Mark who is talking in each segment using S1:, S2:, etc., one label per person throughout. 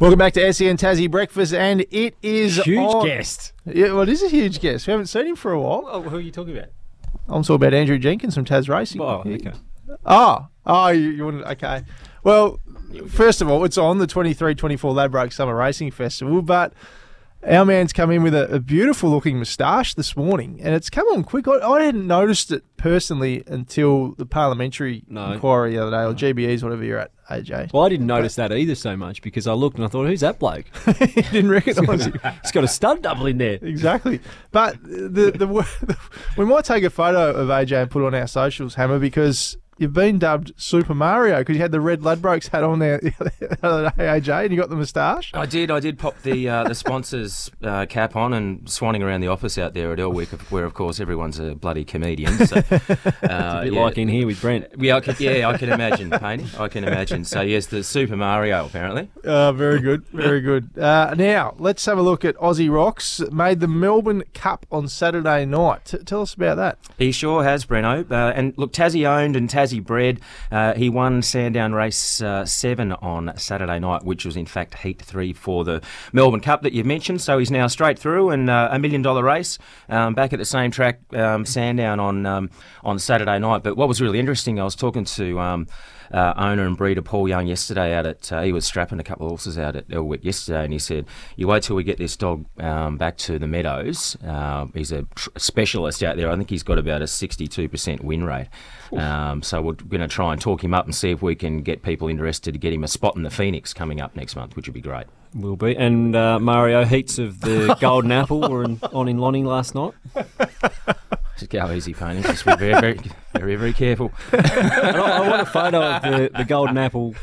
S1: Welcome back to SEN Tassie Breakfast, and it is a
S2: Huge
S1: on-
S2: guest.
S1: Yeah, well, it is a huge guest. We haven't seen him for a while.
S2: Oh, who are you talking about?
S1: I'm talking about Andrew Jenkins from Tas Racing.
S2: Oh, okay.
S1: Oh, oh, you, you want okay. Well, first of all, it's on the 23-24 Ladbroke Summer Racing Festival, but our man's come in with a, a beautiful looking moustache this morning, and it's come on quick. I, I hadn't noticed it personally until the parliamentary
S2: No.
S1: inquiry the other day, or GBEs, whatever you're at, AJ.
S2: Well, I didn't notice that either so much because I looked and I thought, who's that bloke?
S1: you didn't recognise it.
S2: He's got a stud double in there.
S1: Exactly. But the, the we might take a photo of AJ and put it on our socials, Hammer, because you've been dubbed Super Mario because you had the red Ladbrokes hat on there the other day, AJ, and you got the moustache.
S3: I did. I did pop the uh, the sponsors uh, cap on and swanning around the office out there at Elwick, where of course everyone's a bloody comedian. So, uh,
S2: A bit
S3: yeah.
S2: like in here with Brent.
S3: Yeah, I can, yeah, I can imagine, Painey. I can imagine. So yes, the Super Mario apparently.
S1: Uh, very good, very good. Uh, now let's have a look at Aussie Rocks. Made the Melbourne Cup on Saturday night. T- tell us about that.
S3: He sure has, Breno. Uh, and look, Tassie owned and Tassie bred. Uh, he won Sandown Race uh, 7 on Saturday night, which was in fact Heat 3 for the Melbourne Cup that you've mentioned. So he's now straight through and uh, a million dollar race um, back at the same track, um, Sandown, on, um, on Saturday night. But what was really interesting, I was talking to. Um, uh, owner and breeder Paul Young yesterday out at uh, he was strapping a couple of horses out at Elwick yesterday, and he said, "You wait till we get this dog um, back to the meadows. Uh, he's a tr- specialist out there. I think he's got about a sixty-two percent win rate. Um, so we're going to try and talk him up and see if we can get people interested to get him a spot in the Phoenix coming up next month, which would be great.
S2: Will be. And uh, Mario Heats of the Golden Apple were in, on in Lonnie last night.
S3: Just go easy, Pony. Just be very, very, very, very careful.
S2: I, I want a photo of the, the Golden Apple.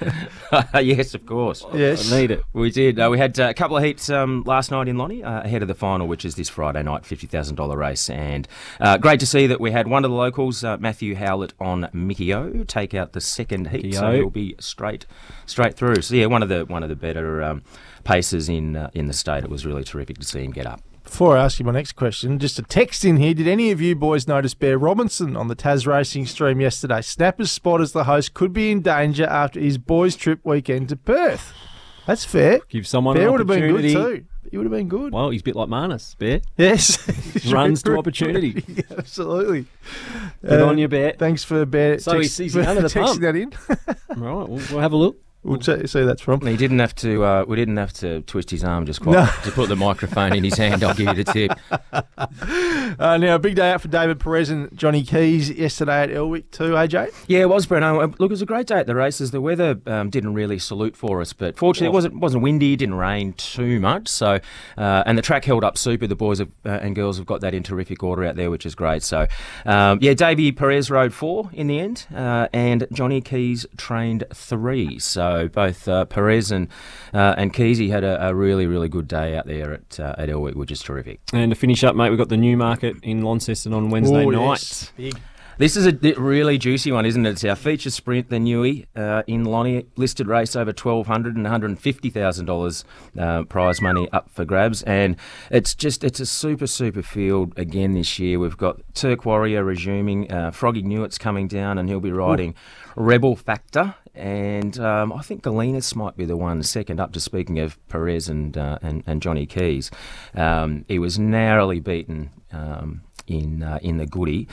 S3: yes, of course.
S1: Yes.
S2: I need it.
S3: We did. Uh, we had uh, a couple of heats um, last night in Lonnie uh, ahead of the final, which is this Friday night $50,000 race. And uh, great to see that we had one of the locals, uh, Matthew Howlett, on Mickey O, take out the second heat. So
S2: Mickey O.
S3: he'll be straight straight through. So, yeah, one of the one of the better um, pacers in, uh, in the state. It was really terrific to see him get up.
S1: Before I ask you my next question, just a text in here. Did any of you boys notice Bear Robinson on the Tas Racing stream yesterday? Snapper's spot as the host could be in danger after his boys' trip weekend to Perth. That's fair.
S2: Give someone
S1: Bear would have been good too. He would have been good.
S2: Well, he's a bit like Marnus, Bear.
S1: Yes.
S2: Runs to opportunity.
S1: Yeah, absolutely.
S2: Good
S1: Uh,
S2: on you, Bear.
S1: Thanks for Bear.
S2: So he's- he's under the
S1: texting
S2: pump.
S1: that in.
S2: Right, we'll, we'll have a look.
S1: We'll see who that's from.
S3: He didn't have to. Uh, we didn't have to twist his arm just quite
S1: No.
S3: to put the microphone in his hand. I'll give you the tip.
S1: Uh, now, a big day out for David Pires and Johnny Keys yesterday at Elwick too, AJ.
S3: Yeah, it was Breno. Uh, Look, it was a great day at the races. The weather um, didn't really salute for us, but fortunately, it wasn't wasn't windy. It didn't rain too much. So, uh, and the track held up super. The boys have, uh, and girls have got that in terrific order out there, which is great. So, um, yeah, Davey Pires rode four in the end, uh, and Johnny Keys trained three. So both uh, Pires and uh, and Keysy had a, a really really good day out there at uh, at Elwick, which is terrific.
S2: And to finish up, mate, we've got the Newmarket in Launceston on Wednesday
S1: Oh,
S2: night.
S1: yes. Big.
S3: This is a really juicy one, isn't it? It's our feature sprint, the Newey uh, in Lonnie, listed race over twelve hundred and one hundred fifty thousand dollars uh, prize money up for grabs, and it's just it's a super super field again this year. We've got Turk Warrior resuming, uh, Froggy Newitt's coming down, and he'll be riding Rebel Factor. And um, I think Galenas might be the one second up to speaking of Pires and uh, and, and Johnny Keys. Um, he was narrowly beaten um, in uh, in the Goody.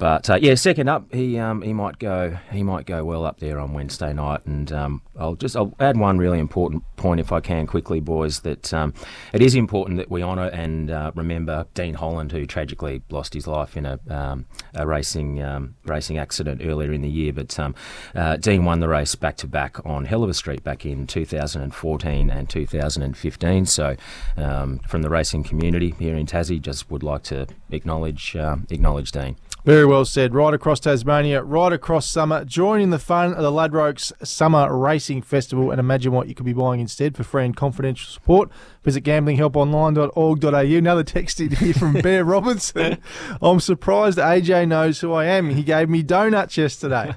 S3: But uh, yeah, second up, he um, he might go he might go well up there on Wednesday night, and um, I'll just I'll add one really important point if I can quickly, boys. That um, it is important that we honour and uh, remember Dean Holland, who tragically lost his life in a, um, a racing um, racing accident earlier in the year. But um, uh, Dean won the race back to back on Hellova Street back in 2014 and 2015. So from the racing community here in Tassie, just would like to acknowledge um, acknowledge Dean.
S1: Very well said. Right across Tasmania, right across summer. Join in the fun of the Ladbrokes Summer Racing Festival and imagine what you could be buying instead for free and confidential support. Visit gamblinghelponline.org.au. Another text in here from Bear Robinson. I'm surprised AJ knows who I am. He gave me donuts yesterday.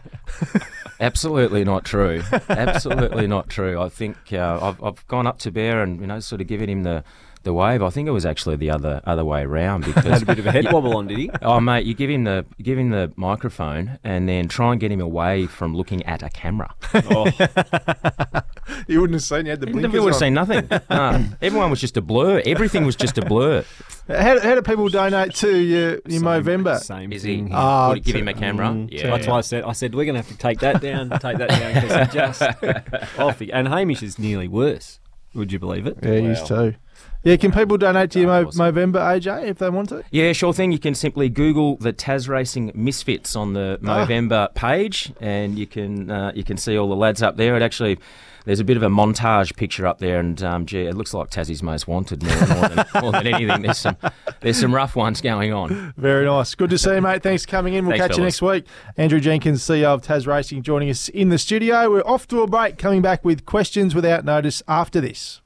S3: Absolutely not true. Absolutely not true. I think uh, I've, I've gone up to Bear and you know sort of given him the, the wave. I think it was actually the other other way around because
S2: Had a bit of a head wobble on, did he?
S3: oh mate, you give him the give him the microphone and then try and get him away from looking at a camera.
S2: Oh,
S1: You wouldn't have seen you had the
S3: You
S1: blinkers
S3: would have
S1: on.
S3: seen nothing. No, everyone was just a blur. Everything was just a blur.
S1: How, how do people donate to your, your Movember?
S2: Same
S3: Is he?
S2: thing. here.
S1: Ah,
S3: Would give him a camera?
S2: Mm,
S3: yeah.
S2: That's why I said, I said, we're going to have to take that down, take that down, because just off. And Hamish is nearly worse. Would you believe it?
S1: Yeah, used
S3: Wow.
S1: to. Yeah, can people donate to your Mo-. Movember, AJ, if they want to?
S3: Yeah, sure thing. You can simply Google the Tas Racing Misfits on the
S1: Ah.
S3: Movember page, and you can uh, you can see all the lads up there. It actually there's a bit of a montage picture up there, and um, gee, it looks like Tassie's Most Wanted more, more, than, more than anything. There's some there's some rough ones going on.
S1: Very nice. Good to see you, mate. Thanks for coming in. We'll
S3: Thanks,
S1: catch you next week. Andrew Jenkins, CEO of Tas Racing, joining us in the studio. We're off to a break, coming back with questions without notice after this.